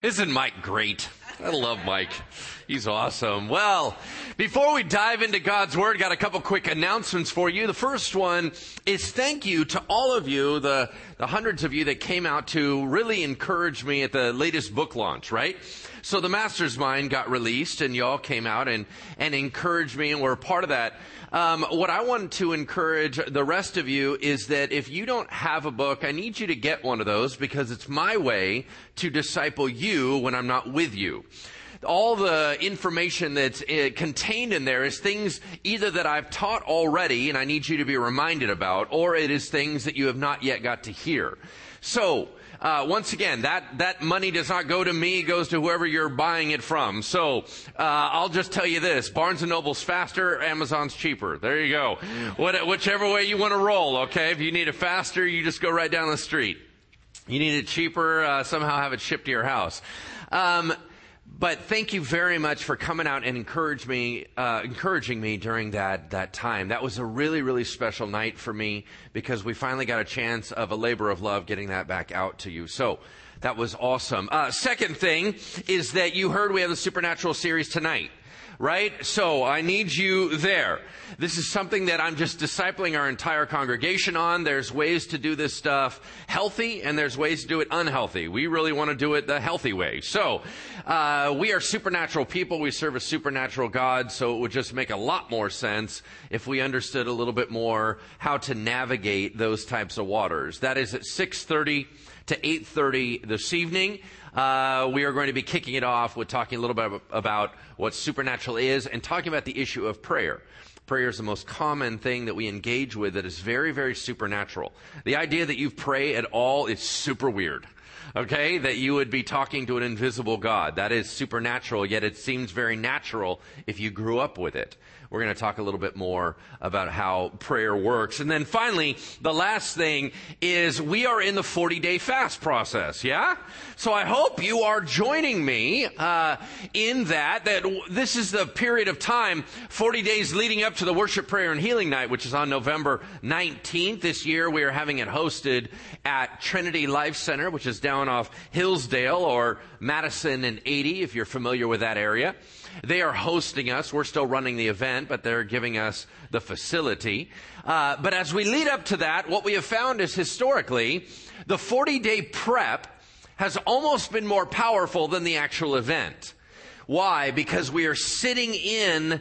Isn't Mike great? I love Mike. He's awesome. Well, before we dive into God's Word, got a couple quick announcements for you. The first one is thank you to all of you, the, the hundreds of you that came out to really encourage me at the latest book launch, right? So the Master's Mind got released and y'all came out and, and encouraged me and were a part of that. Um, what I want to encourage the rest of you is that if you don't have a book, I need you to get one of those because it's my way to disciple you when I'm not with you all the information that's uh, contained in there is things either that I've taught already and I need you to be reminded about, or it is things that you have not yet got to hear. So, uh, once again, that, that money does not go to me, it goes to whoever you're buying it from. So, uh, I'll just tell you this, Barnes & Noble's faster, Amazon's cheaper. There you go. What, whichever way you want to roll, okay? If you need it faster, you just go right down the street. You need it cheaper, uh, somehow have it shipped to your house. Um, but thank you very much for coming out and encourage me, uh, encouraging me during that that time. That was a really really special night for me because we finally got a chance of a labor of love getting that back out to you. So that was awesome. Uh, second thing is that you heard we have the supernatural series tonight right? So I need you there. This is something that I'm just discipling our entire congregation on. There's ways to do this stuff healthy and there's ways to do it unhealthy. We really want to do it the healthy way. So, uh, we are supernatural people. We serve a supernatural God. So it would just make a lot more sense if we understood a little bit more how to navigate those types of waters. That is at 630 to 8.30 this evening. Uh, we are going to be kicking it off with talking a little bit about what supernatural is and talking about the issue of prayer. Prayer is the most common thing that we engage with that is very, very supernatural. The idea that you pray at all is super weird. Okay? That you would be talking to an invisible God. That is supernatural, yet it seems very natural if you grew up with it. We're going to talk a little bit more about how prayer works. And then finally, the last thing is we are in the 40 day fast process. Yeah? So I hope you are joining me, uh, in that, that this is the period of time, 40 days leading up to the worship, prayer, and healing night, which is on November 19th. This year we are having it hosted at Trinity Life Center, which is down off Hillsdale or Madison and 80, if you're familiar with that area. They are hosting us. We're still running the event, but they're giving us the facility. Uh, but as we lead up to that, what we have found is historically, the 40 day prep has almost been more powerful than the actual event. Why? Because we are sitting in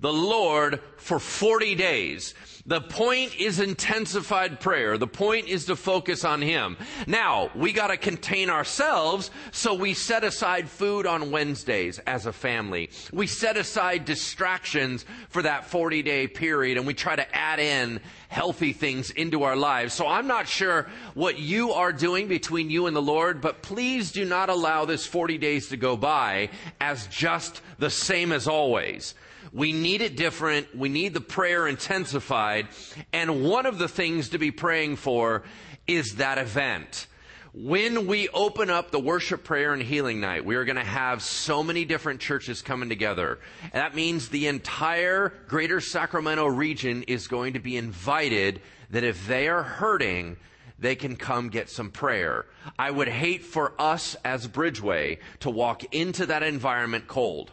the Lord for 40 days. The point is intensified prayer. The point is to focus on Him. Now, we gotta contain ourselves, so we set aside food on Wednesdays as a family. We set aside distractions for that 40 day period and we try to add in healthy things into our lives. So I'm not sure what you are doing between you and the Lord, but please do not allow this 40 days to go by as just the same as always. We need it different. We need the prayer intensified. And one of the things to be praying for is that event. When we open up the worship, prayer, and healing night, we are going to have so many different churches coming together. And that means the entire greater Sacramento region is going to be invited that if they are hurting, they can come get some prayer. I would hate for us as Bridgeway to walk into that environment cold.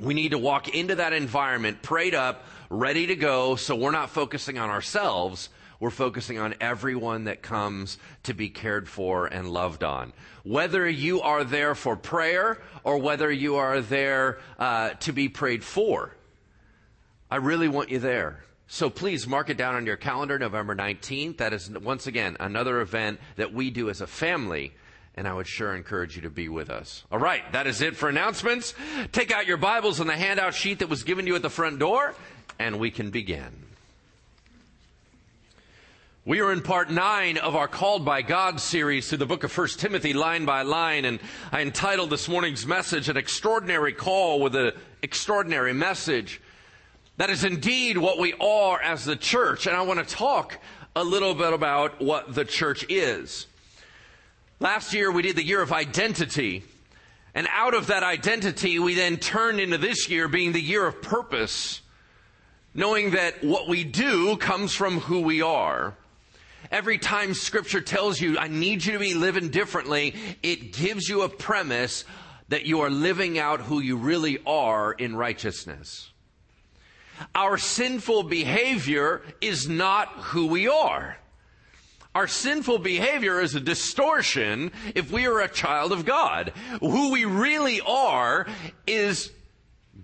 We need to walk into that environment prayed up, ready to go, so we're not focusing on ourselves. We're focusing on everyone that comes to be cared for and loved on. Whether you are there for prayer or whether you are there uh, to be prayed for, I really want you there. So please mark it down on your calendar, November 19th. That is, once again, another event that we do as a family and I would sure encourage you to be with us. All right, that is it for announcements. Take out your Bibles and the handout sheet that was given to you at the front door, and we can begin. We are in part nine of our Called by God series through the book of 1 Timothy line by line, and I entitled this morning's message, An Extraordinary Call with an Extraordinary Message. That is indeed what we are as the church, and I want to talk a little bit about what the church is. Last year we did the year of identity. And out of that identity, we then turned into this year being the year of purpose, knowing that what we do comes from who we are. Every time scripture tells you, I need you to be living differently, it gives you a premise that you are living out who you really are in righteousness. Our sinful behavior is not who we are. Our sinful behavior is a distortion if we are a child of God. Who we really are is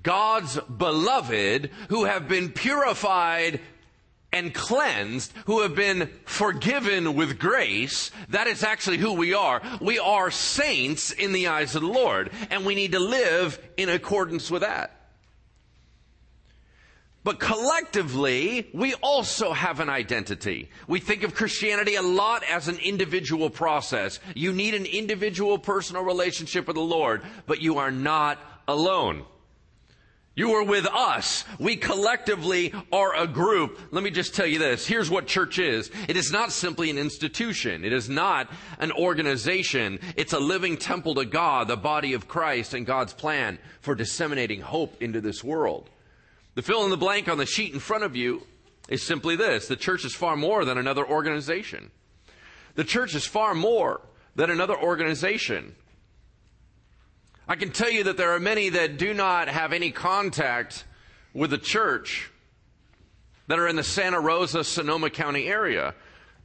God's beloved who have been purified and cleansed, who have been forgiven with grace. That is actually who we are. We are saints in the eyes of the Lord, and we need to live in accordance with that. But collectively, we also have an identity. We think of Christianity a lot as an individual process. You need an individual personal relationship with the Lord, but you are not alone. You are with us. We collectively are a group. Let me just tell you this. Here's what church is. It is not simply an institution. It is not an organization. It's a living temple to God, the body of Christ and God's plan for disseminating hope into this world. The fill in the blank on the sheet in front of you is simply this. The church is far more than another organization. The church is far more than another organization. I can tell you that there are many that do not have any contact with the church that are in the Santa Rosa, Sonoma County area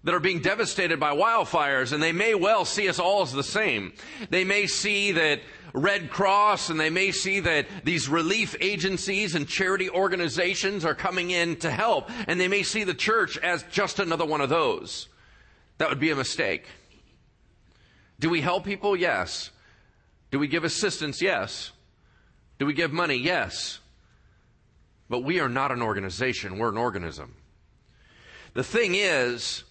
that are being devastated by wildfires, and they may well see us all as the same. They may see that Red Cross and they may see that these relief agencies and charity organizations are coming in to help, and they may see the church as just another one of those. That would be a mistake. Do we help people? Yes. Do we give assistance? Yes. Do we give money? Yes. But we are not an organization, we're an organism. The thing is,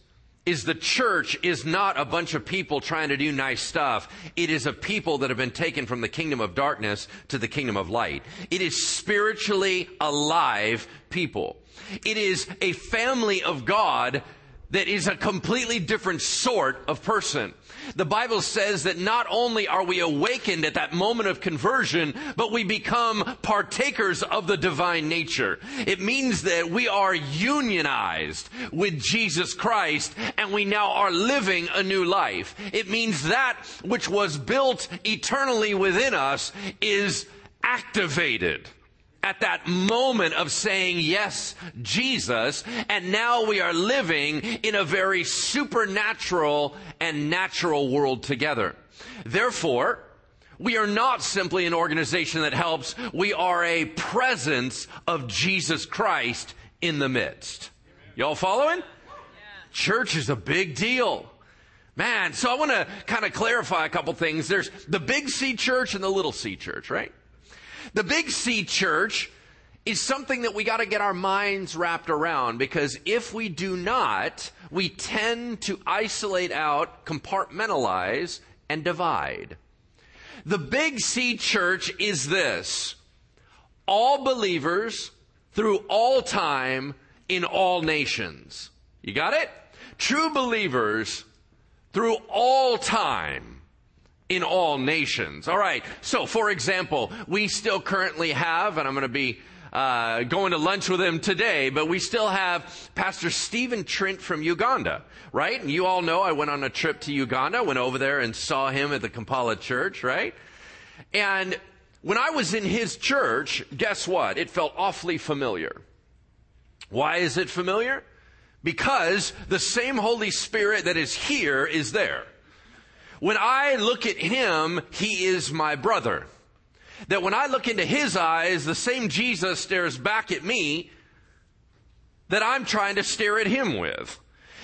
is the church is not a bunch of people trying to do nice stuff. It is a people that have been taken from the kingdom of darkness to the kingdom of light. It is spiritually alive people. It is a family of God that is a completely different sort of person. The Bible says that not only are we awakened at that moment of conversion, but we become partakers of the divine nature. It means that we are unionized with Jesus Christ and we now are living a new life. It means that which was built eternally within us is activated at that moment of saying, yes, Jesus, and now we are living in a very supernatural and natural world together. Therefore, we are not simply an organization that helps, we are a presence of Jesus Christ in the midst. Y'all following? Church is a big deal. Man, so I want to kind of clarify a couple things. There's the big C church and the little C church, right? The big C church is something that we got to get our minds wrapped around because if we do not, we tend to isolate out, compartmentalize, and divide. The big C church is this all believers through all time in all nations. You got it? True believers through all time in all nations. All right. So, for example, we still currently have, and I'm going to be uh, going to lunch with him today, but we still have Pastor Stephen Trent from Uganda, right? And you all know I went on a trip to Uganda, went over there and saw him at the Kampala church, right? And when I was in his church, guess what? It felt awfully familiar. Why is it familiar? Because the same Holy Spirit that is here is there. When I look at him, he is my brother. That when I look into his eyes, the same Jesus stares back at me that I'm trying to stare at him with.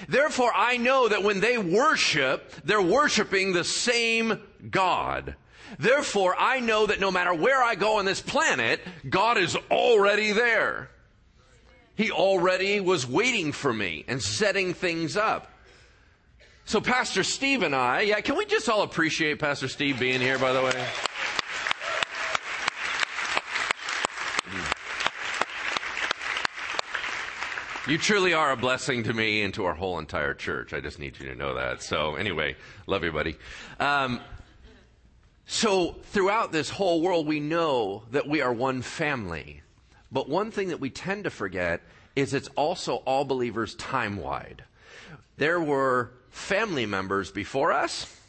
Therefore, I know that when they worship, they're worshiping the same God. Therefore, I know that no matter where I go on this planet, God is already there. He already was waiting for me and setting things up. So Pastor Steve and I, yeah, can we just all appreciate Pastor Steve being here, by the way? You truly are a blessing to me and to our whole entire church. I just need you to know that. So anyway, love you, buddy. Um, so throughout this whole world, we know that we are one family. But one thing that we tend to forget is it's also all believers time wide there were family members before us,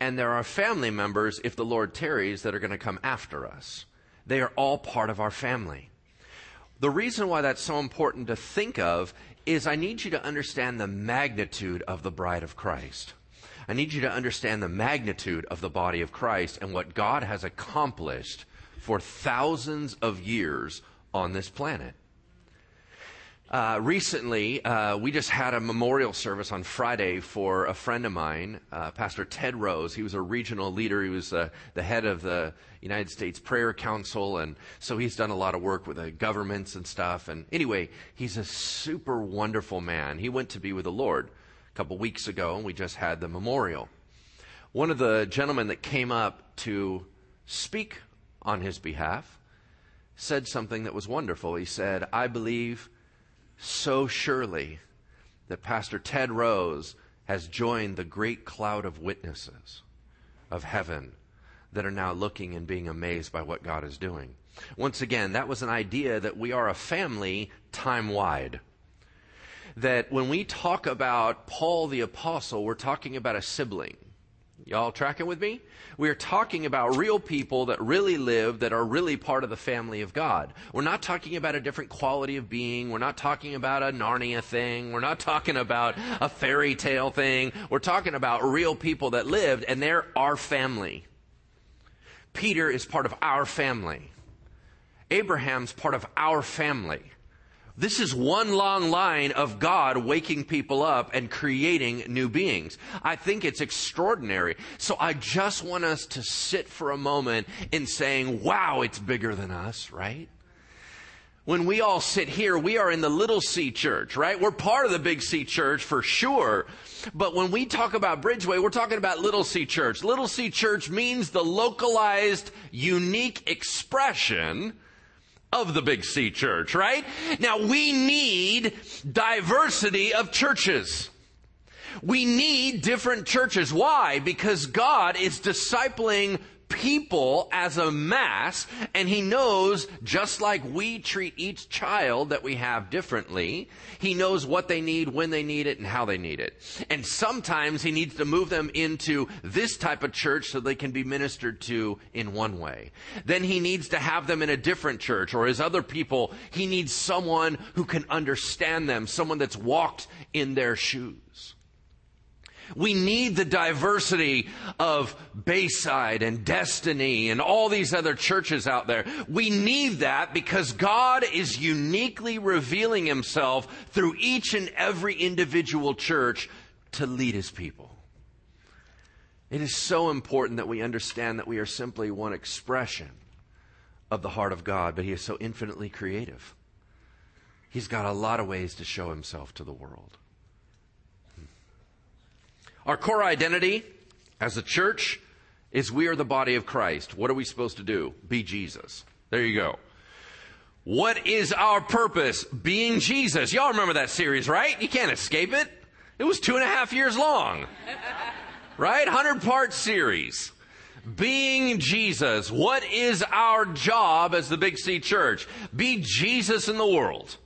and there are family members, if the Lord tarries, that are going to come after us. They are all part of our family. The reason why that's so important to think of is I need you to understand the magnitude of the bride of Christ. I need you to understand the magnitude of the body of Christ and what God has accomplished for thousands of years on this planet. Uh, recently, uh, we just had a memorial service on Friday for a friend of mine, uh, Pastor Ted Rose. He was a regional leader. He was uh, the head of the United States Prayer Council, and so he's done a lot of work with the governments and stuff. And anyway, he's a super wonderful man. He went to be with the Lord a couple weeks ago, and we just had the memorial. One of the gentlemen that came up to speak on his behalf said something that was wonderful. He said, "I believe." So surely that Pastor Ted Rose has joined the great cloud of witnesses of heaven that are now looking and being amazed by what God is doing. Once again, that was an idea that we are a family time wide. That when we talk about Paul the Apostle, we're talking about a sibling. Y'all tracking with me? We are talking about real people that really live, that are really part of the family of God. We're not talking about a different quality of being. We're not talking about a Narnia thing. We're not talking about a fairy tale thing. We're talking about real people that lived, and they're our family. Peter is part of our family. Abraham's part of our family. This is one long line of God waking people up and creating new beings. I think it's extraordinary. So I just want us to sit for a moment in saying, wow, it's bigger than us, right? When we all sit here, we are in the little C church, right? We're part of the big C church for sure. But when we talk about Bridgeway, we're talking about little C church. Little C church means the localized, unique expression of the Big C church, right? Now we need diversity of churches. We need different churches. Why? Because God is discipling people as a mass, and He knows, just like we treat each child that we have differently, He knows what they need, when they need it, and how they need it. And sometimes He needs to move them into this type of church so they can be ministered to in one way. Then He needs to have them in a different church, or as other people, He needs someone who can understand them, someone that's walked in their shoes. We need the diversity of Bayside and Destiny and all these other churches out there. We need that because God is uniquely revealing himself through each and every individual church to lead his people. It is so important that we understand that we are simply one expression of the heart of God, but he is so infinitely creative. He's got a lot of ways to show himself to the world. Our core identity as a church is we are the body of Christ. What are we supposed to do? Be Jesus. There you go. What is our purpose? Being Jesus. Y'all remember that series, right? You can't escape it. It was two and a half years long. right? 100 part series. Being Jesus. What is our job as the Big C church? Be Jesus in the world.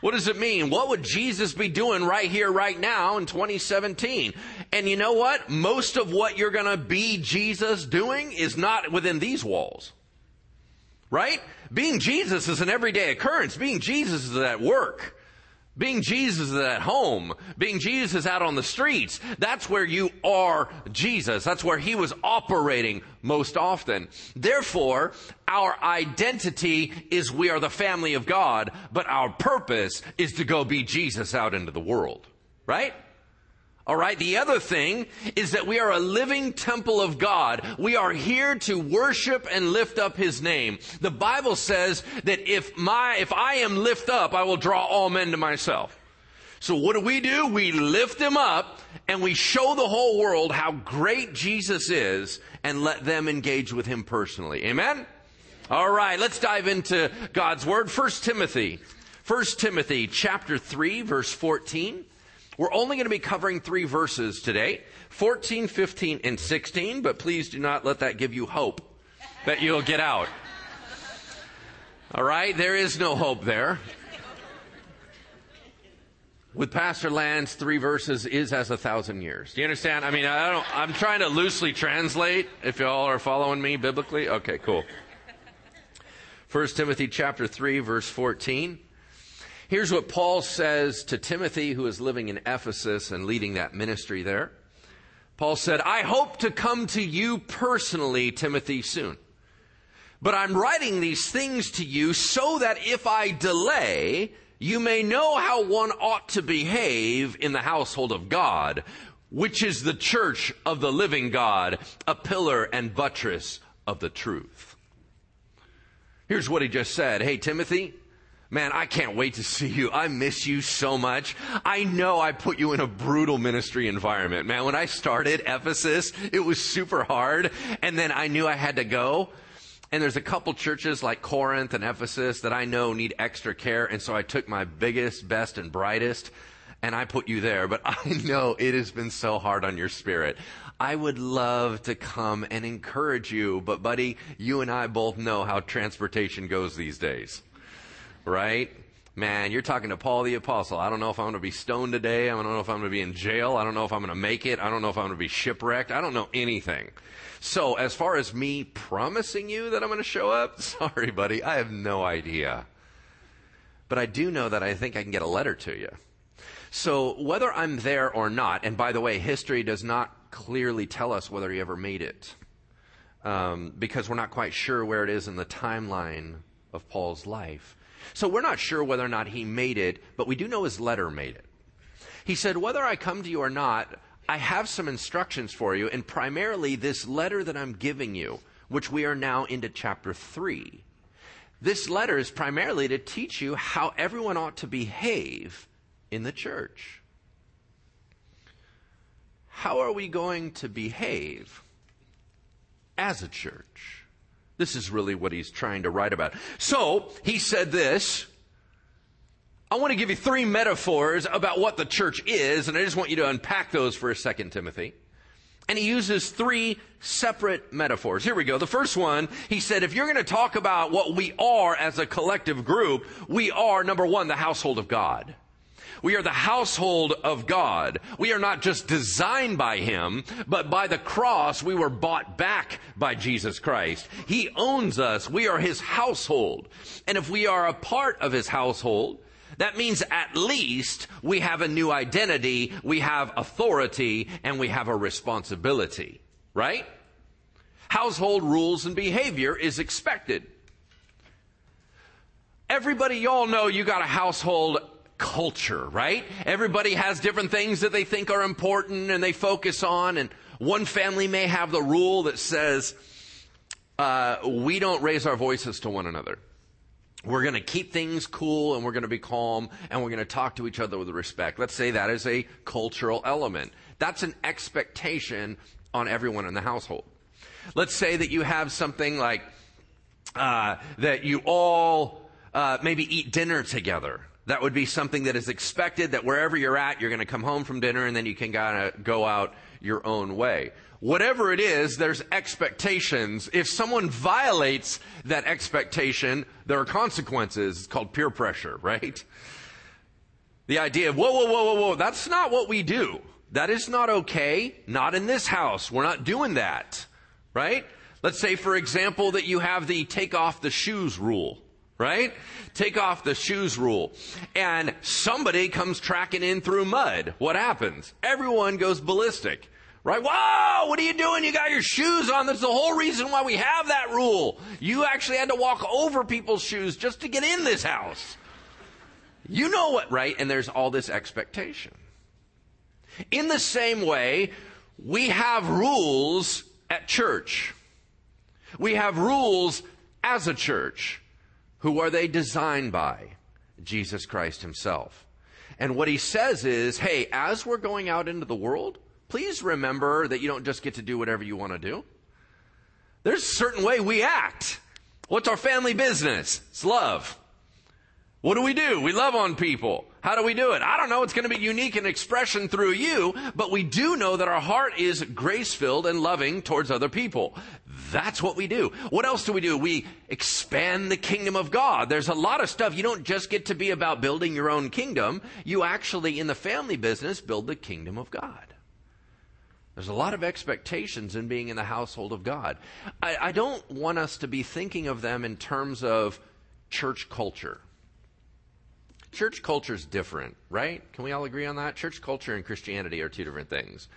What does it mean? What would Jesus be doing right here, right now in 2017? And you know what? Most of what you're going to be Jesus doing is not within these walls. Right? Being Jesus is an everyday occurrence. Being Jesus is at work. Being Jesus is at home. Being Jesus out on the streets. That's where you are Jesus. That's where he was operating most often. Therefore, our identity is we are the family of God, but our purpose is to go be Jesus out into the world. Right? All right. The other thing is that we are a living temple of God. We are here to worship and lift up His name. The Bible says that if my, if I am lift up, I will draw all men to myself. So what do we do? We lift Him up and we show the whole world how great Jesus is and let them engage with Him personally. Amen? All right. Let's dive into God's Word. First Timothy. First Timothy chapter 3 verse 14. We're only going to be covering three verses today 14, 15, and 16, but please do not let that give you hope that you'll get out. All right? There is no hope there. with Pastor Lance, three verses is as a thousand years. Do you understand? I mean, I don't, I'm trying to loosely translate if y'all are following me biblically. Okay, cool. 1 Timothy chapter 3 verse 14. Here's what Paul says to Timothy who is living in Ephesus and leading that ministry there. Paul said, I hope to come to you personally, Timothy, soon. But I'm writing these things to you so that if I delay, you may know how one ought to behave in the household of God, which is the church of the living God, a pillar and buttress of the truth. Here's what he just said. Hey, Timothy, Man, I can't wait to see you. I miss you so much. I know I put you in a brutal ministry environment. Man, when I started Ephesus, it was super hard. And then I knew I had to go. And there's a couple churches like Corinth and Ephesus that I know need extra care. And so I took my biggest, best, and brightest and I put you there. But I know it has been so hard on your spirit. I would love to come and encourage you. But buddy, you and I both know how transportation goes these days. Right? Man, you're talking to Paul the Apostle. I don't know if I'm going to be stoned today. I don't know if I'm going to be in jail. I don't know if I'm going to make it. I don't know if I'm going to be shipwrecked. I don't know anything. So, as far as me promising you that I'm going to show up, sorry, buddy, I have no idea. But I do know that I think I can get a letter to you. So, whether I'm there or not, and by the way, history does not clearly tell us whether he ever made it, um, because we're not quite sure where it is in the timeline of Paul's life. So, we're not sure whether or not he made it, but we do know his letter made it. He said, Whether I come to you or not, I have some instructions for you, and primarily this letter that I'm giving you, which we are now into chapter 3. This letter is primarily to teach you how everyone ought to behave in the church. How are we going to behave as a church? This is really what he's trying to write about. So, he said this I want to give you three metaphors about what the church is, and I just want you to unpack those for a second, Timothy. And he uses three separate metaphors. Here we go. The first one, he said, if you're going to talk about what we are as a collective group, we are, number one, the household of God. We are the household of God. We are not just designed by Him, but by the cross, we were bought back by Jesus Christ. He owns us. We are His household. And if we are a part of His household, that means at least we have a new identity, we have authority, and we have a responsibility. Right? Household rules and behavior is expected. Everybody, y'all know you got a household culture, right? Everybody has different things that they think are important and they focus on. And one family may have the rule that says, uh, we don't raise our voices to one another. We're going to keep things cool and we're going to be calm and we're going to talk to each other with respect. Let's say that is a cultural element. That's an expectation on everyone in the household. Let's say that you have something like uh, that you all uh, maybe eat dinner together. That would be something that is expected that wherever you're at, you're going to come home from dinner and then you can kind of go out your own way. Whatever it is, there's expectations. If someone violates that expectation, there are consequences. It's called peer pressure, right? The idea of, whoa, whoa, whoa, whoa, whoa, that's not what we do. That is not okay. Not in this house. We're not doing that, right? Let's say, for example, that you have the take off the shoes rule, right? Take off the shoes rule. And somebody comes tracking in through mud. What happens? Everyone goes ballistic. Right? Whoa! What are you doing? You got your shoes on. That's the whole reason why we have that rule. You actually had to walk over people's shoes just to get in this house. You know what, right? And there's all this expectation. In the same way, we have rules at church. We have rules as a church. Who are they designed by? Jesus Christ himself. And what he says is, hey, as we're going out into the world, please remember that you don't just get to do whatever you want to do. There's a certain way we act. What's our family business? It's love. What do we do? We love on people. How do we do it? I don't know. It's going to be unique in expression through you, but we do know that our heart is grace filled and loving towards other people. That's what we do. What else do we do? We expand the kingdom of God. There's a lot of stuff. You don't just get to be about building your own kingdom. You actually, in the family business, build the kingdom of God. There's a lot of expectations in being in the household of God. I, I don't want us to be thinking of them in terms of church culture. Church culture is different, right? Can we all agree on that? Church culture and Christianity are two different things.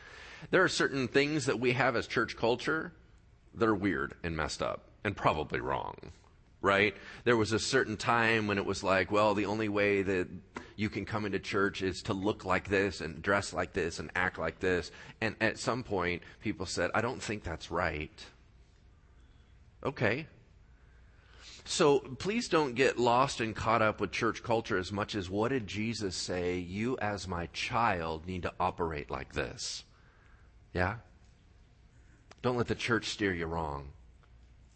There are certain things that we have as church culture that are weird and messed up and probably wrong, right? There was a certain time when it was like, well, the only way that you can come into church is to look like this and dress like this and act like this. And at some point, people said, I don't think that's right. Okay. So please don't get lost and caught up with church culture as much as what did Jesus say? You, as my child, need to operate like this. Yeah? Don't let the church steer you wrong.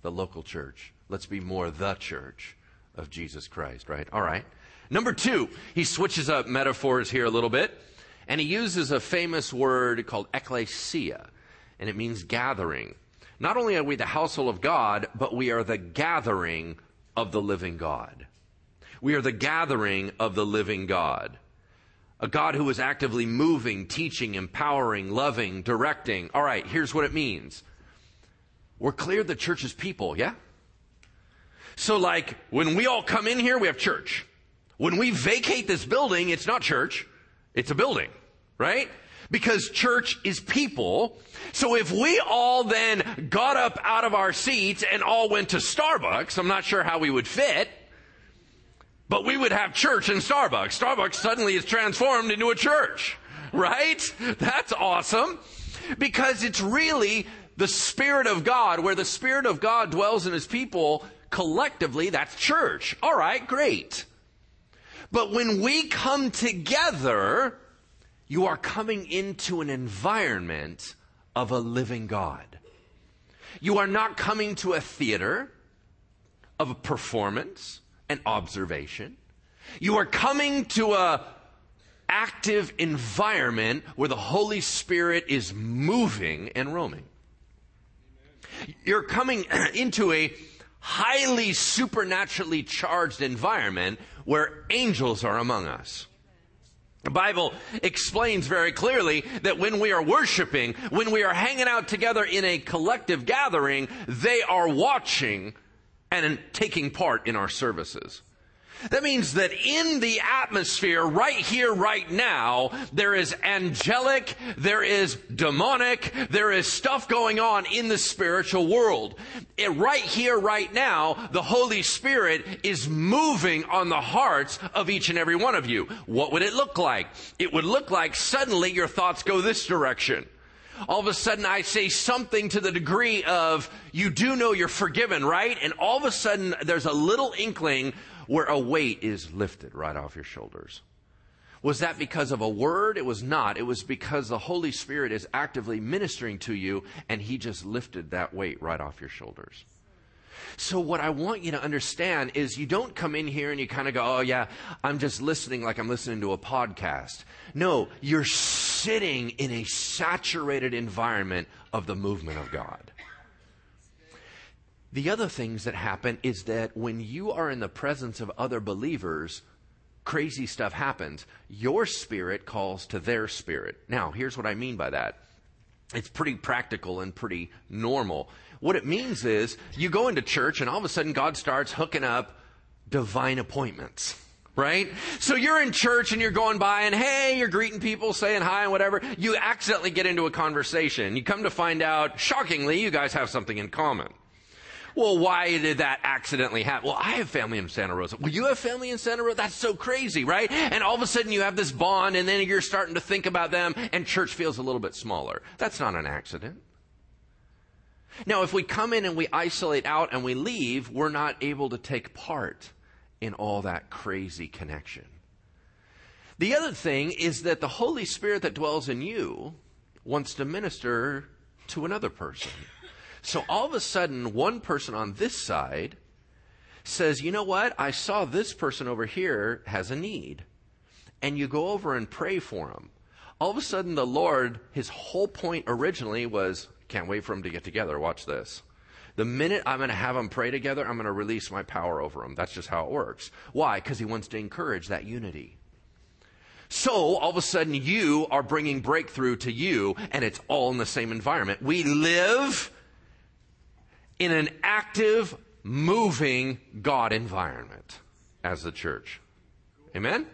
The local church. Let's be more the church of Jesus Christ, right? All right. Number two, he switches up metaphors here a little bit, and he uses a famous word called ecclesia, and it means gathering. Not only are we the household of God, but we are the gathering of the living God. We are the gathering of the living God. A God who is actively moving, teaching, empowering, loving, directing. All right, here's what it means. We're clear the church is people, yeah? So like, when we all come in here, we have church. When we vacate this building, it's not church, it's a building, right? Because church is people. So if we all then got up out of our seats and all went to Starbucks, I'm not sure how we would fit, but we would have church in Starbucks. Starbucks suddenly is transformed into a church, right? That's awesome. Because it's really the Spirit of God, where the Spirit of God dwells in His people collectively, that's church. All right, great. But when we come together, you are coming into an environment of a living God. You are not coming to a theater of a performance and observation. You are coming to a active environment where the Holy Spirit is moving and roaming. You're coming into a highly supernaturally charged environment where angels are among us. The Bible explains very clearly that when we are worshiping, when we are hanging out together in a collective gathering, they are watching and taking part in our services. That means that in the atmosphere right here, right now, there is angelic, there is demonic, there is stuff going on in the spiritual world. And right here, right now, the Holy Spirit is moving on the hearts of each and every one of you. What would it look like? It would look like suddenly your thoughts go this direction all of a sudden I say something to the degree of, you do know you're forgiven, right? And all of a sudden there's a little inkling where a weight is lifted right off your shoulders. Was that because of a word? It was not. It was because the Holy Spirit is actively ministering to you and He just lifted that weight right off your shoulders. So what I want you to understand is you don't come in here and you kind of go, oh yeah, I'm just listening like I'm listening to a podcast. No, you're sitting in a saturated environment of the movement of God. The other things that happen is that when you are in the presence of other believers, crazy stuff happens. Your spirit calls to their spirit. Now, here's what I mean by that. It's pretty practical and pretty normal. What it means is you go into church and all of a sudden God starts hooking up divine appointments right? So you're in church and you're going by and hey, you're greeting people, saying hi and whatever. You accidentally get into a conversation. You come to find out, shockingly, you guys have something in common. Well, why did that accidentally happen? Well, I have family in Santa Rosa. Well, you have family in Santa Rosa? That's so crazy, right? And all of a sudden you have this bond and then you're starting to think about them and church feels a little bit smaller. That's not an accident. Now, if we come in and we isolate out and we leave, we're not able to take part in all that crazy connection. The other thing is that the Holy Spirit that dwells in you wants to minister to another person. So all of a sudden, one person on this side says, You know what? I saw this person over here has a need. And you go over and pray for him. All of a sudden, the Lord, his whole point originally was, Can't wait for them to get together. Watch this. The minute I'm going to have them pray together, I'm going to release my power over them. That's just how it works. Why? Because he wants to encourage that unity. So all of a sudden you are bringing breakthrough to you and it's all in the same environment. We live in an active, moving God environment as the church. Amen?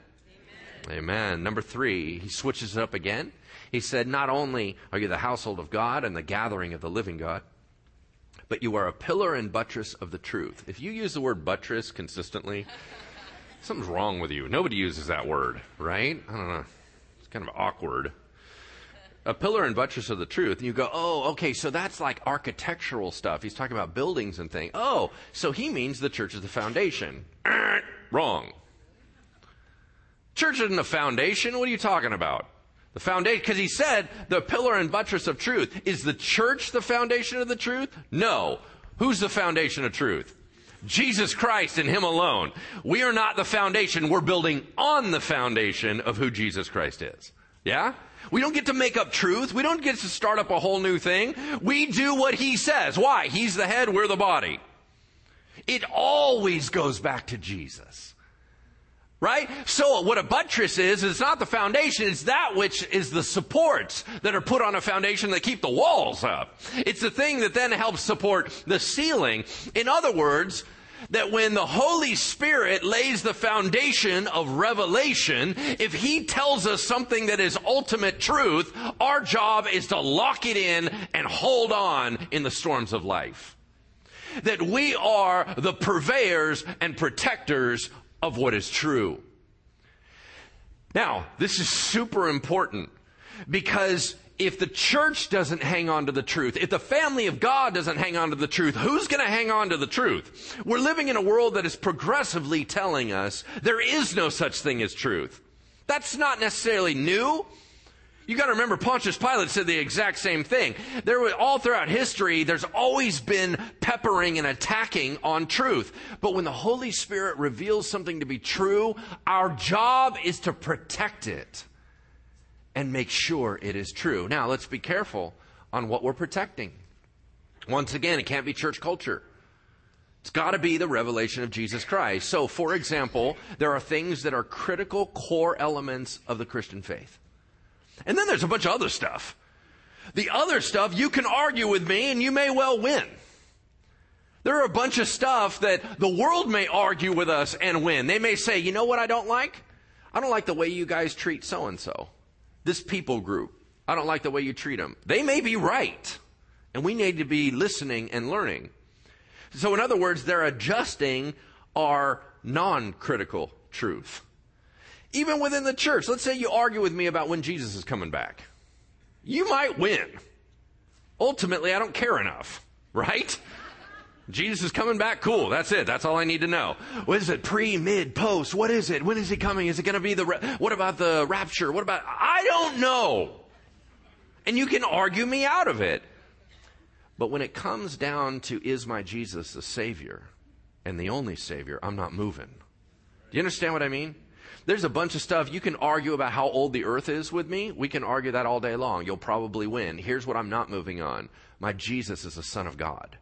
Amen? Amen. Number three, he switches it up again. He said, Not only are you the household of God and the gathering of the living God, but you are a pillar and buttress of the truth. If you use the word buttress consistently, something's wrong with you. Nobody uses that word, right? I don't know. It's kind of awkward. A pillar and buttress of the truth. And you go, oh, okay, so that's like architectural stuff. He's talking about buildings and things. Oh, so he means the church is the foundation. wrong. Church isn't a foundation. What are you talking about? The foundation, because he said the pillar and buttress of truth. Is the church the foundation of the truth? No. Who's the foundation of truth? Jesus Christ and Him alone. We are not the foundation. We're building on the foundation of who Jesus Christ is. Yeah? We don't get to make up truth. We don't get to start up a whole new thing. We do what He says. Why? He's the head, we're the body. It always goes back to Jesus. Right? So what a buttress is, is not the foundation, it's that which is the supports that are put on a foundation that keep the walls up. It's the thing that then helps support the ceiling. In other words, that when the Holy Spirit lays the foundation of revelation, if He tells us something that is ultimate truth, our job is to lock it in and hold on in the storms of life. That we are the purveyors and protectors of what is true. Now, this is super important because if the church doesn't hang on to the truth, if the family of God doesn't hang on to the truth, who's going to hang on to the truth? We're living in a world that is progressively telling us there is no such thing as truth. That's not necessarily new. You got to remember, Pontius Pilate said the exact same thing. There was, all throughout history, there's always been peppering and attacking on truth. But when the Holy Spirit reveals something to be true, our job is to protect it and make sure it is true. Now, let's be careful on what we're protecting. Once again, it can't be church culture. It's got to be the revelation of Jesus Christ. So, for example, there are things that are critical core elements of the Christian faith. And then there's a bunch of other stuff. The other stuff, you can argue with me and you may well win. There are a bunch of stuff that the world may argue with us and win. They may say, you know what I don't like? I don't like the way you guys treat so and so. This people group. I don't like the way you treat them. They may be right. And we need to be listening and learning. So, in other words, they're adjusting our non critical truth. Even within the church, let's say you argue with me about when Jesus is coming back. You might win. Ultimately, I don't care enough, right? Jesus is coming back. Cool. That's it. That's all I need to know. What is it? Pre, mid, post? What is it? When is he coming? Is it going to be the, what about the rapture? What about, I don't know. And you can argue me out of it. But when it comes down to, is my Jesus the Savior and the only Savior, I'm not moving. Do you understand what I mean? There's a bunch of stuff you can argue about how old the earth is with me. We can argue that all day long. You'll probably win. Here's what I'm not moving on. My Jesus is the Son of God.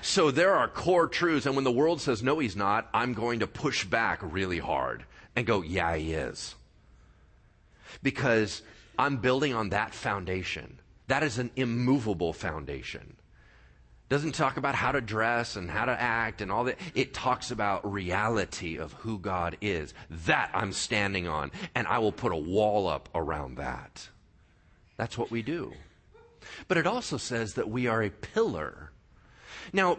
So there are core truths. And when the world says, no, he's not, I'm going to push back really hard and go, yeah, he is. Because I'm building on that foundation. That is an immovable foundation doesn't talk about how to dress and how to act and all that. It talks about reality of who God is. That I'm standing on, and I will put a wall up around that. That's what we do. But it also says that we are a pillar. Now,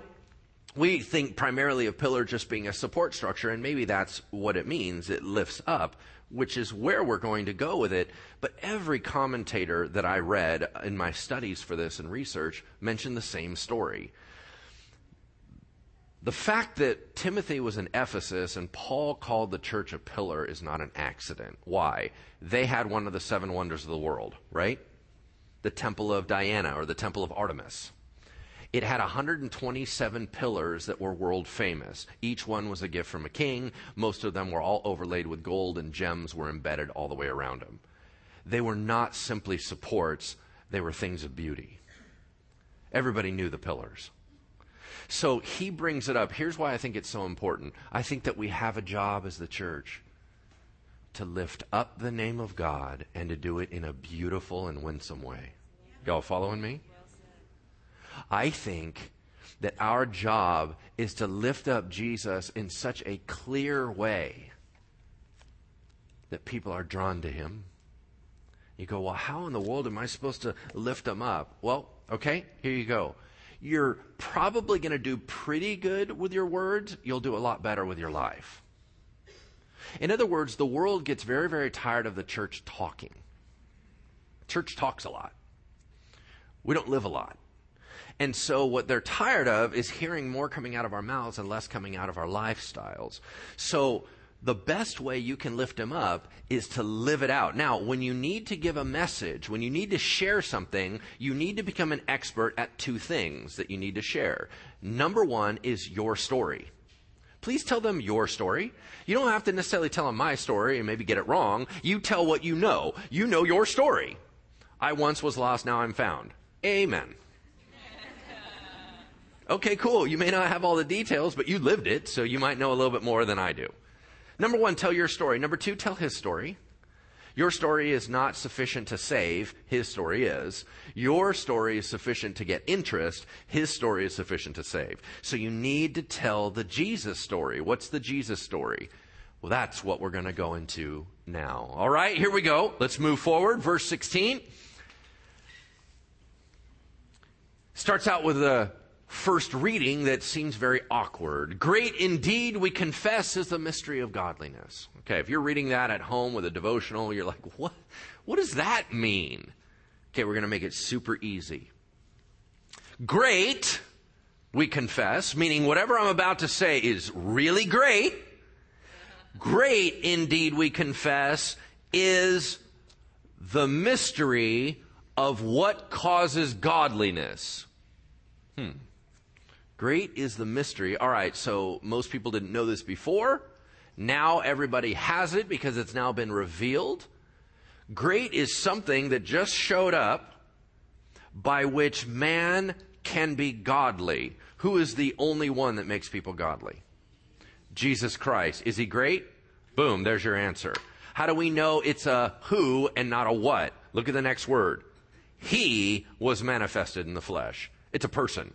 we think primarily of pillar just being a support structure, and maybe that's what it means. It lifts up which is where we're going to go with it. But every commentator that I read in my studies for this and research mentioned the same story. The fact that Timothy was in Ephesus and Paul called the church a pillar is not an accident. Why? They had one of the seven wonders of the world, right? The Temple of Diana or the Temple of Artemis. It had 127 pillars that were world famous. Each one was a gift from a king. Most of them were all overlaid with gold, and gems were embedded all the way around them. They were not simply supports, they were things of beauty. Everybody knew the pillars. So he brings it up. Here's why I think it's so important. I think that we have a job as the church to lift up the name of God and to do it in a beautiful and winsome way. Y'all following me? I think that our job is to lift up Jesus in such a clear way that people are drawn to him. You go, well, how in the world am I supposed to lift them up? Well, okay, here you go. You're probably going to do pretty good with your words. You'll do a lot better with your life. In other words, the world gets very, very tired of the church talking. Church talks a lot. We don't live a lot. And so what they're tired of is hearing more coming out of our mouths and less coming out of our lifestyles. So the best way you can lift them up is to live it out. Now, when you need to give a message, when you need to share something, you need to become an expert at two things that you need to share. Number one is your story. Please tell them your story. You don't have to necessarily tell them my story and maybe get it wrong. You tell what you know. You know your story. I once was lost, now I'm found. Amen. Okay, cool. You may not have all the details, but you lived it, so you might know a little bit more than I do. Number one, tell your story. Number two, tell his story. Your story is not sufficient to save. His story is. Your story is sufficient to get interest. His story is sufficient to save. So you need to tell the Jesus story. What's the Jesus story? Well, that's what we're going to go into now. All right, here we go. Let's move forward. Verse 16 starts out with a first reading that seems very awkward. Great indeed, we confess, is the mystery of godliness. Okay, if you're reading that at home with a devotional, you're like, what, what does that mean? Okay, we're going to make it super easy. Great, we confess, meaning whatever I'm about to say is really great. Great indeed, we confess, is the mystery of what causes godliness. Hmm. Great is the mystery. All right, so most people didn't know this before. Now everybody has it because it's now been revealed. Great is something that just showed up by which man can be godly. Who is the only one that makes people godly? Jesus Christ. Is he great? Boom, there's your answer. How do we know it's a who and not a what? Look at the next word. He was manifested in the flesh. It's a person.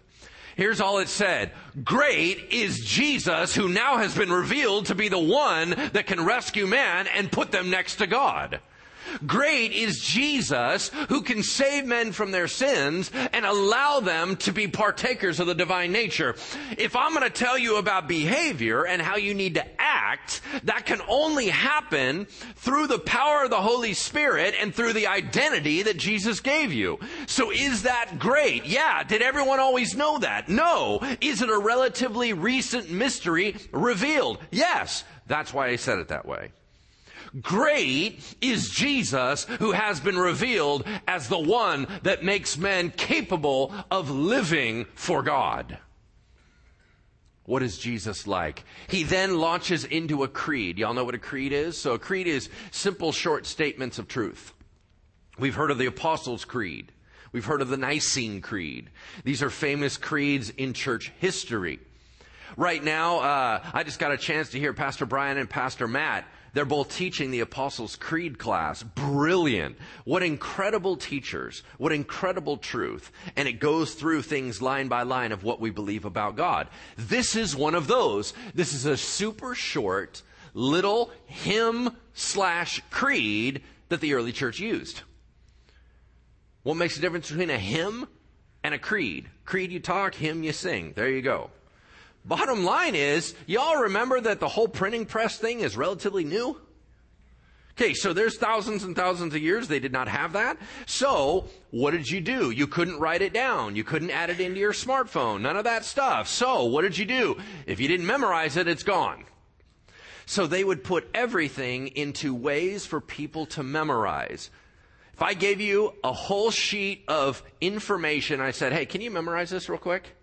Here's all it said. Great is Jesus who now has been revealed to be the one that can rescue man and put them next to God. Great is Jesus who can save men from their sins and allow them to be partakers of the divine nature. If I'm going to tell you about behavior and how you need to act, that can only happen through the power of the Holy Spirit and through the identity that Jesus gave you. So is that great? Yeah. Did everyone always know that? No. Is it a relatively recent mystery revealed? Yes. That's why I said it that way. Great is Jesus who has been revealed as the one that makes men capable of living for God. What is Jesus like? He then launches into a creed. Y'all know what a creed is? So a creed is simple, short statements of truth. We've heard of the Apostles' Creed. We've heard of the Nicene Creed. These are famous creeds in church history. Right now, uh, I just got a chance to hear Pastor Brian and Pastor Matt they're both teaching the Apostles' Creed class. Brilliant. What incredible teachers. What incredible truth. And it goes through things line by line of what we believe about God. This is one of those. This is a super short little hymn slash creed that the early church used. What makes the difference between a hymn and a creed? Creed you talk, hymn you sing. There you go. Bottom line is, y'all remember that the whole printing press thing is relatively new? Okay, so there's thousands and thousands of years they did not have that. So, what did you do? You couldn't write it down. You couldn't add it into your smartphone. None of that stuff. So, what did you do? If you didn't memorize it, it's gone. So they would put everything into ways for people to memorize. If I gave you a whole sheet of information, I said, hey, can you memorize this real quick?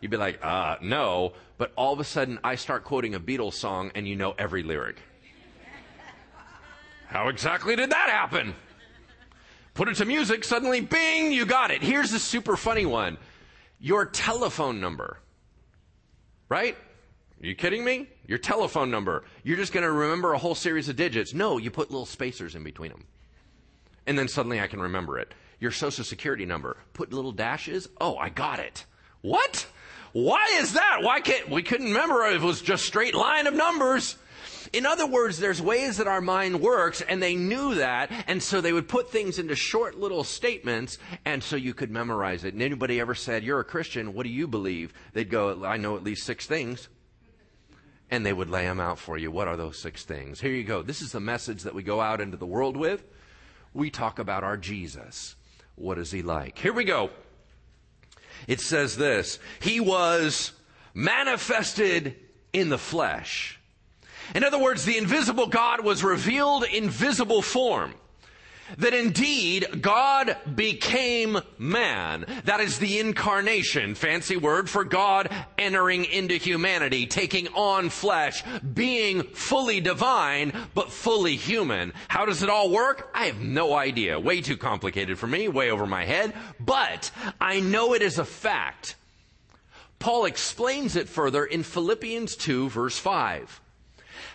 You'd be like, uh, no. But all of a sudden, I start quoting a Beatles song and you know every lyric. How exactly did that happen? Put it to music, suddenly, bing, you got it. Here's the super funny one your telephone number. right? Are you kidding me? Your telephone number. You're just going to remember a whole series of digits. No, you put little spacers in between them. And then suddenly I can remember it. Your social security number. Put little dashes. Oh, I got it. What? Why is that? Why can't, we couldn't remember it was just straight line of numbers. In other words, there's ways that our mind works, and they knew that, and so they would put things into short little statements, and so you could memorize it. And anybody ever said, You're a Christian, what do you believe? They'd go, I know at least six things. And they would lay them out for you. What are those six things? Here you go. This is the message that we go out into the world with. We talk about our Jesus. What is he like? Here we go. It says this He was manifested in the flesh. In other words, the invisible God was revealed in visible form. That indeed God became man. That is the incarnation, fancy word for God entering into humanity, taking on flesh, being fully divine, but fully human. How does it all work? I have no idea. Way too complicated for me, way over my head, but I know it is a fact. Paul explains it further in Philippians 2 verse 5.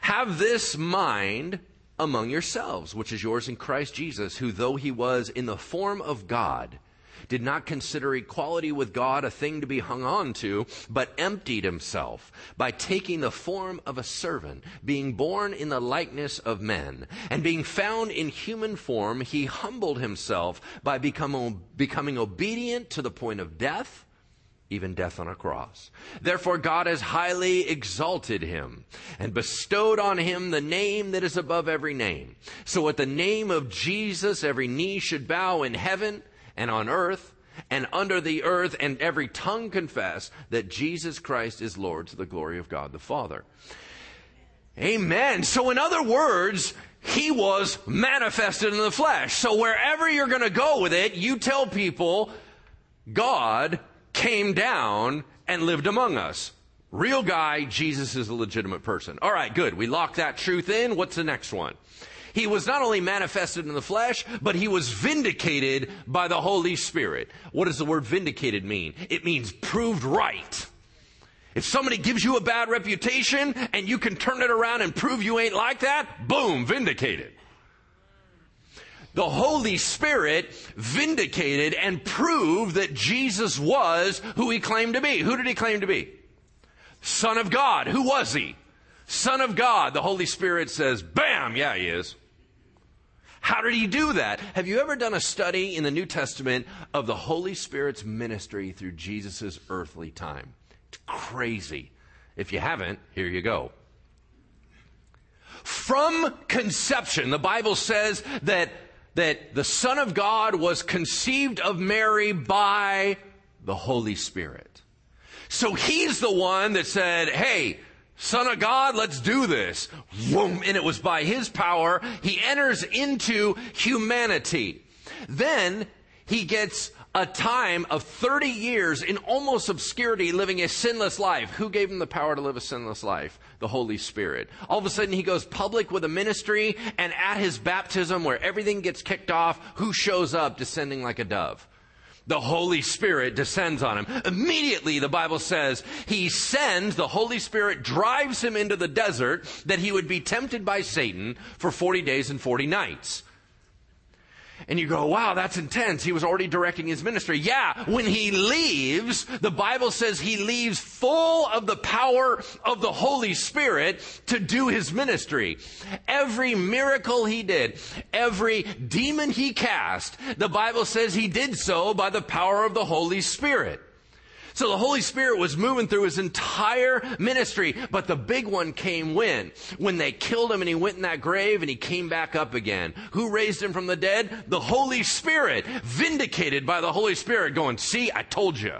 Have this mind among yourselves, which is yours in Christ Jesus, who though he was in the form of God, did not consider equality with God a thing to be hung on to, but emptied himself by taking the form of a servant, being born in the likeness of men, and being found in human form, he humbled himself by becoming, becoming obedient to the point of death, even death on a cross. Therefore, God has highly exalted him and bestowed on him the name that is above every name. So, at the name of Jesus, every knee should bow in heaven and on earth and under the earth, and every tongue confess that Jesus Christ is Lord to the glory of God the Father. Amen. So, in other words, he was manifested in the flesh. So, wherever you're going to go with it, you tell people, God came down and lived among us. Real guy, Jesus is a legitimate person. All right, good. We lock that truth in. What's the next one? He was not only manifested in the flesh, but he was vindicated by the Holy Spirit. What does the word vindicated mean? It means proved right. If somebody gives you a bad reputation and you can turn it around and prove you ain't like that, boom, vindicated the Holy Spirit vindicated and proved that Jesus was who he claimed to be. Who did he claim to be? Son of God. Who was he? Son of God. The Holy Spirit says, bam, yeah, he is. How did he do that? Have you ever done a study in the New Testament of the Holy Spirit's ministry through Jesus' earthly time? It's crazy. If you haven't, here you go. From conception, the Bible says that that the Son of God was conceived of Mary by the Holy Spirit. So he's the one that said, hey, Son of God, let's do this. And it was by his power, he enters into humanity. Then he gets a time of 30 years in almost obscurity living a sinless life. Who gave him the power to live a sinless life? The Holy Spirit. All of a sudden he goes public with a ministry and at his baptism where everything gets kicked off, who shows up descending like a dove? The Holy Spirit descends on him. Immediately, the Bible says, he sends, the Holy Spirit drives him into the desert that he would be tempted by Satan for 40 days and 40 nights. And you go, wow, that's intense. He was already directing his ministry. Yeah, when he leaves, the Bible says he leaves full of the power of the Holy Spirit to do his ministry. Every miracle he did, every demon he cast, the Bible says he did so by the power of the Holy Spirit. So the Holy Spirit was moving through his entire ministry, but the big one came when? When they killed him and he went in that grave and he came back up again. Who raised him from the dead? The Holy Spirit, vindicated by the Holy Spirit going, see, I told you.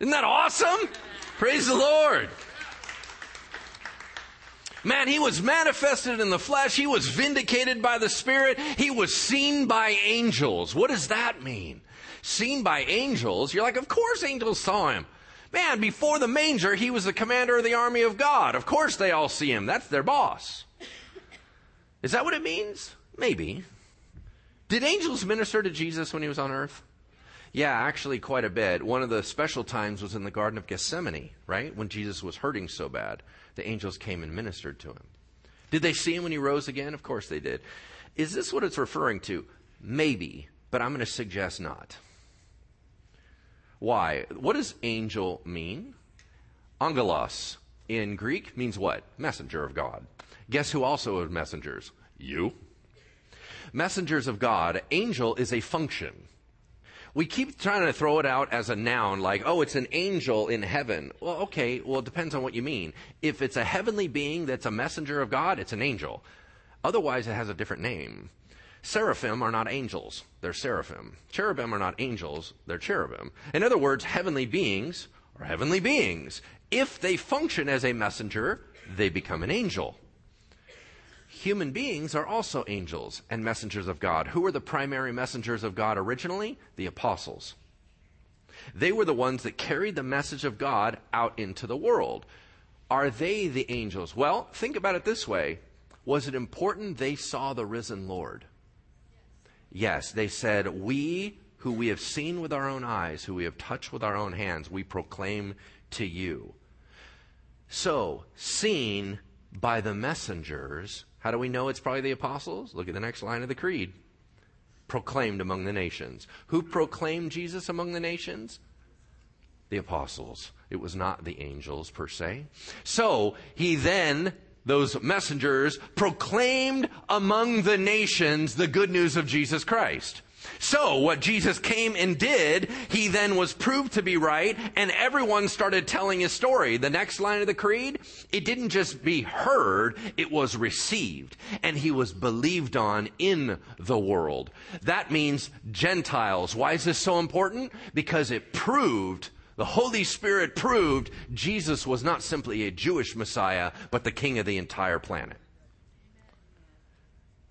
Isn't that awesome? Praise the Lord. Man, he was manifested in the flesh. He was vindicated by the Spirit. He was seen by angels. What does that mean? Seen by angels, you're like, of course angels saw him. Man, before the manger, he was the commander of the army of God. Of course they all see him. That's their boss. Is that what it means? Maybe. Did angels minister to Jesus when he was on earth? Yeah, actually, quite a bit. One of the special times was in the Garden of Gethsemane, right? When Jesus was hurting so bad. The angels came and ministered to him. Did they see him when he rose again? Of course they did. Is this what it's referring to? Maybe, but I'm going to suggest not. Why? What does angel mean? Angelos in Greek means what? Messenger of God. Guess who also are messengers? You. Messengers of God. Angel is a function we keep trying to throw it out as a noun, like, oh, it's an angel in heaven. Well, okay, well, it depends on what you mean. If it's a heavenly being that's a messenger of God, it's an angel. Otherwise, it has a different name. Seraphim are not angels, they're seraphim. Cherubim are not angels, they're cherubim. In other words, heavenly beings are heavenly beings. If they function as a messenger, they become an angel human beings are also angels and messengers of God. Who were the primary messengers of God originally? The apostles. They were the ones that carried the message of God out into the world. Are they the angels? Well, think about it this way Was it important they saw the risen Lord? Yes, they said, We who we have seen with our own eyes, who we have touched with our own hands, we proclaim to you. So, seen by the messengers, how do we know it's probably the apostles? Look at the next line of the creed. Proclaimed among the nations. Who proclaimed Jesus among the nations? The apostles. It was not the angels per se. So he then, those messengers, proclaimed among the nations the good news of Jesus Christ. So, what Jesus came and did, he then was proved to be right, and everyone started telling his story. The next line of the creed, it didn't just be heard, it was received, and he was believed on in the world. That means Gentiles. Why is this so important? Because it proved the Holy Spirit proved Jesus was not simply a Jewish Messiah, but the King of the entire planet.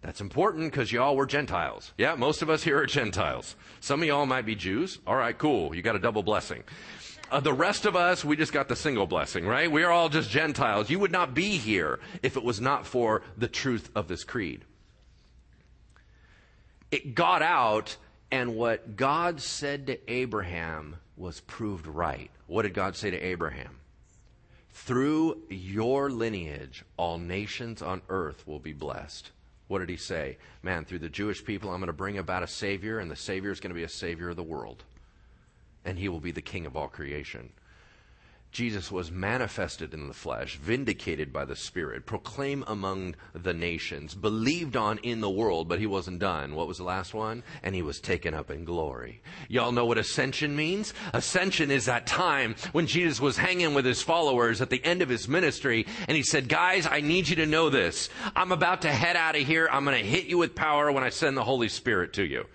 That's important because y'all were Gentiles. Yeah, most of us here are Gentiles. Some of y'all might be Jews. All right, cool. You got a double blessing. Uh, the rest of us, we just got the single blessing, right? We are all just Gentiles. You would not be here if it was not for the truth of this creed. It got out, and what God said to Abraham was proved right. What did God say to Abraham? Through your lineage, all nations on earth will be blessed. What did he say? Man, through the Jewish people, I'm going to bring about a Savior, and the Savior is going to be a Savior of the world. And he will be the King of all creation. Jesus was manifested in the flesh, vindicated by the Spirit, proclaimed among the nations, believed on in the world, but he wasn't done. What was the last one? And he was taken up in glory. Y'all know what ascension means? Ascension is that time when Jesus was hanging with his followers at the end of his ministry, and he said, Guys, I need you to know this. I'm about to head out of here. I'm going to hit you with power when I send the Holy Spirit to you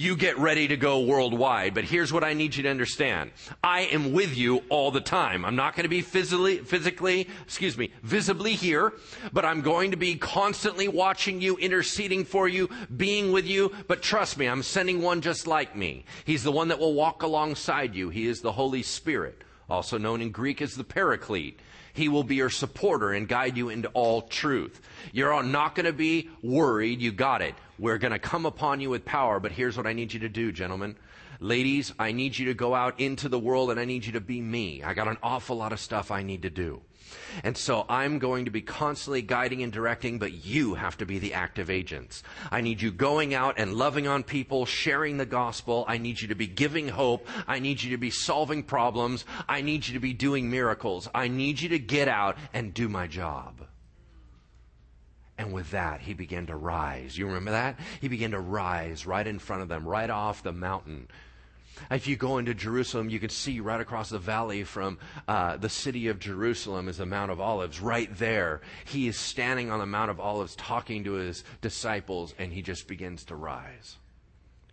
you get ready to go worldwide. But here's what I need you to understand. I am with you all the time. I'm not going to be physically, physically, excuse me, visibly here, but I'm going to be constantly watching you, interceding for you, being with you. But trust me, I'm sending one just like me. He's the one that will walk alongside you. He is the Holy Spirit, also known in Greek as the Paraclete. He will be your supporter and guide you into all truth. You're not going to be worried. You got it. We're going to come upon you with power, but here's what I need you to do, gentlemen. Ladies, I need you to go out into the world and I need you to be me. I got an awful lot of stuff I need to do. And so I'm going to be constantly guiding and directing, but you have to be the active agents. I need you going out and loving on people, sharing the gospel. I need you to be giving hope. I need you to be solving problems. I need you to be doing miracles. I need you to get out and do my job. And with that, he began to rise. You remember that? He began to rise right in front of them, right off the mountain. If you go into Jerusalem, you can see right across the valley from uh, the city of Jerusalem is the Mount of Olives. Right there, he is standing on the Mount of Olives talking to his disciples, and he just begins to rise.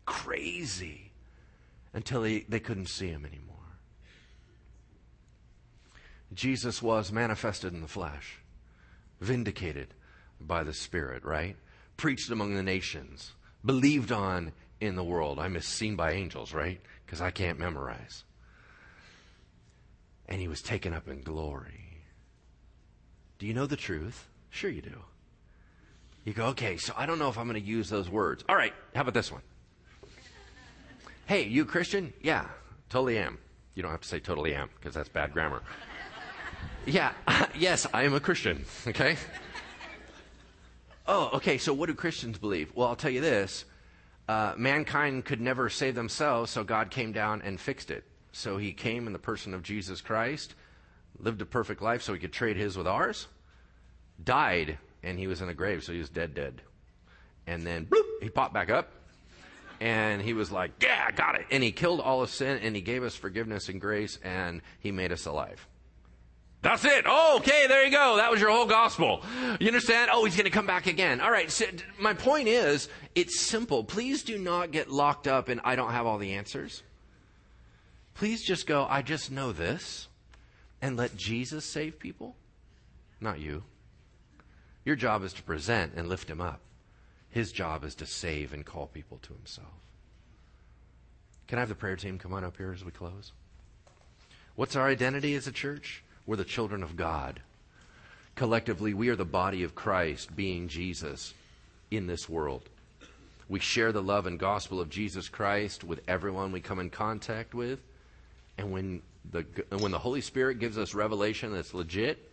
Crazy. Until he, they couldn't see him anymore. Jesus was manifested in the flesh, vindicated by the Spirit, right? Preached among the nations, believed on in the world. I'm seen by angels, right? Because I can't memorize. And he was taken up in glory. Do you know the truth? Sure, you do. You go, okay, so I don't know if I'm going to use those words. All right, how about this one? Hey, you Christian? Yeah, totally am. You don't have to say totally am because that's bad grammar. yeah, yes, I am a Christian. Okay? Oh, okay, so what do Christians believe? Well, I'll tell you this uh, mankind could never save themselves, so God came down and fixed it. So he came in the person of Jesus Christ, lived a perfect life so he could trade his with ours, died, and he was in a grave, so he was dead, dead. And then, bloop, he popped back up, and he was like, Yeah, I got it. And he killed all of sin, and he gave us forgiveness and grace, and he made us alive. That's it. Oh, okay, there you go. That was your whole gospel. You understand? Oh, he's going to come back again. All right, so my point is, it's simple. Please do not get locked up in I don't have all the answers. Please just go, I just know this, and let Jesus save people, not you. Your job is to present and lift him up. His job is to save and call people to himself. Can I have the prayer team come on up here as we close? What's our identity as a church? We're the children of God. Collectively, we are the body of Christ, being Jesus in this world. We share the love and gospel of Jesus Christ with everyone we come in contact with. And when the, when the Holy Spirit gives us revelation that's legit,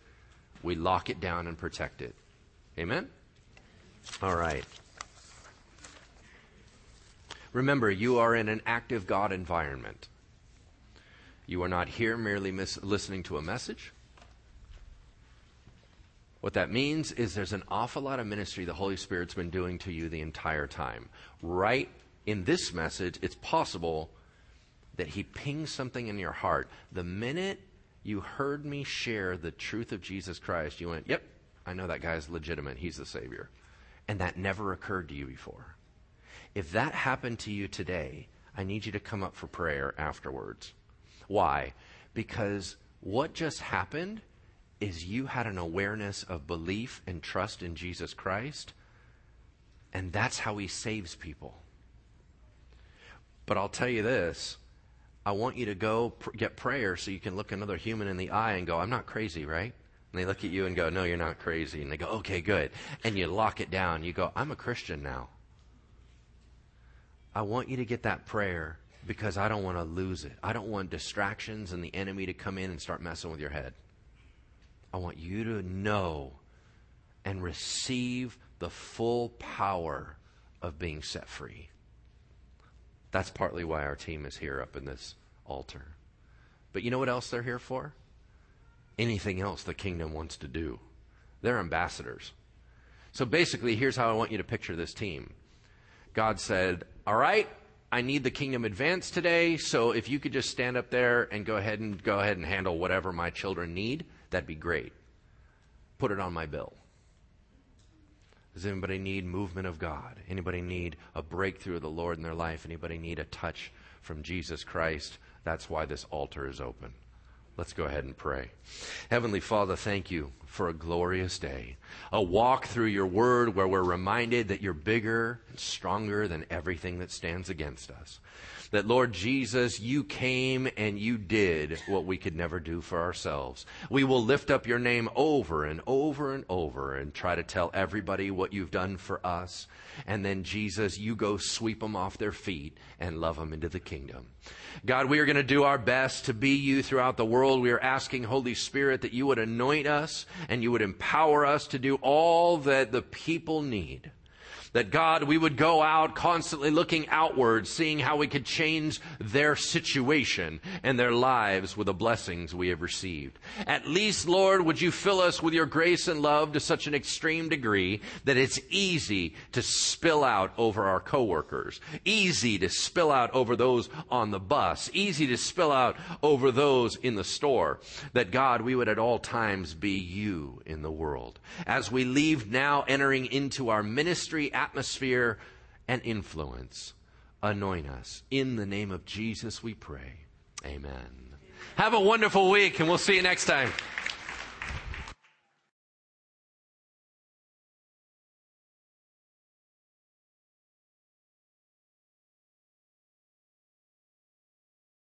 we lock it down and protect it. Amen? All right. Remember, you are in an active God environment. You are not here merely mis- listening to a message. What that means is there's an awful lot of ministry the Holy Spirit's been doing to you the entire time. Right in this message, it's possible that He pings something in your heart. The minute you heard me share the truth of Jesus Christ, you went, Yep, I know that guy's legitimate. He's the Savior. And that never occurred to you before. If that happened to you today, I need you to come up for prayer afterwards. Why? Because what just happened is you had an awareness of belief and trust in Jesus Christ, and that's how He saves people. But I'll tell you this I want you to go pr- get prayer so you can look another human in the eye and go, I'm not crazy, right? And they look at you and go, No, you're not crazy. And they go, Okay, good. And you lock it down. You go, I'm a Christian now. I want you to get that prayer because I don't want to lose it. I don't want distractions and the enemy to come in and start messing with your head. I want you to know and receive the full power of being set free. That's partly why our team is here up in this altar. But you know what else they're here for? Anything else the kingdom wants to do. They're ambassadors. So basically, here's how I want you to picture this team. God said, All right, I need the kingdom advance today, so if you could just stand up there and go ahead and go ahead and handle whatever my children need, that'd be great. Put it on my bill. Does anybody need movement of God? Anybody need a breakthrough of the Lord in their life? Anybody need a touch from Jesus Christ? That's why this altar is open. Let's go ahead and pray. Heavenly Father, thank you for a glorious day. A walk through your word where we're reminded that you're bigger and stronger than everything that stands against us. That, Lord Jesus, you came and you did what we could never do for ourselves. We will lift up your name over and over and over and try to tell everybody what you've done for us. And then, Jesus, you go sweep them off their feet and love them into the kingdom. God, we are going to do our best to be you throughout the world. We are asking, Holy Spirit, that you would anoint us and you would empower us to do all that the people need. That God, we would go out constantly looking outward, seeing how we could change their situation and their lives with the blessings we have received. At least, Lord, would you fill us with your grace and love to such an extreme degree that it's easy to spill out over our coworkers, easy to spill out over those on the bus, easy to spill out over those in the store. That God, we would at all times be you in the world. As we leave now entering into our ministry atmosphere and influence. Anoint us. In the name of Jesus we pray. Amen. Have a wonderful week, and we'll see you next time.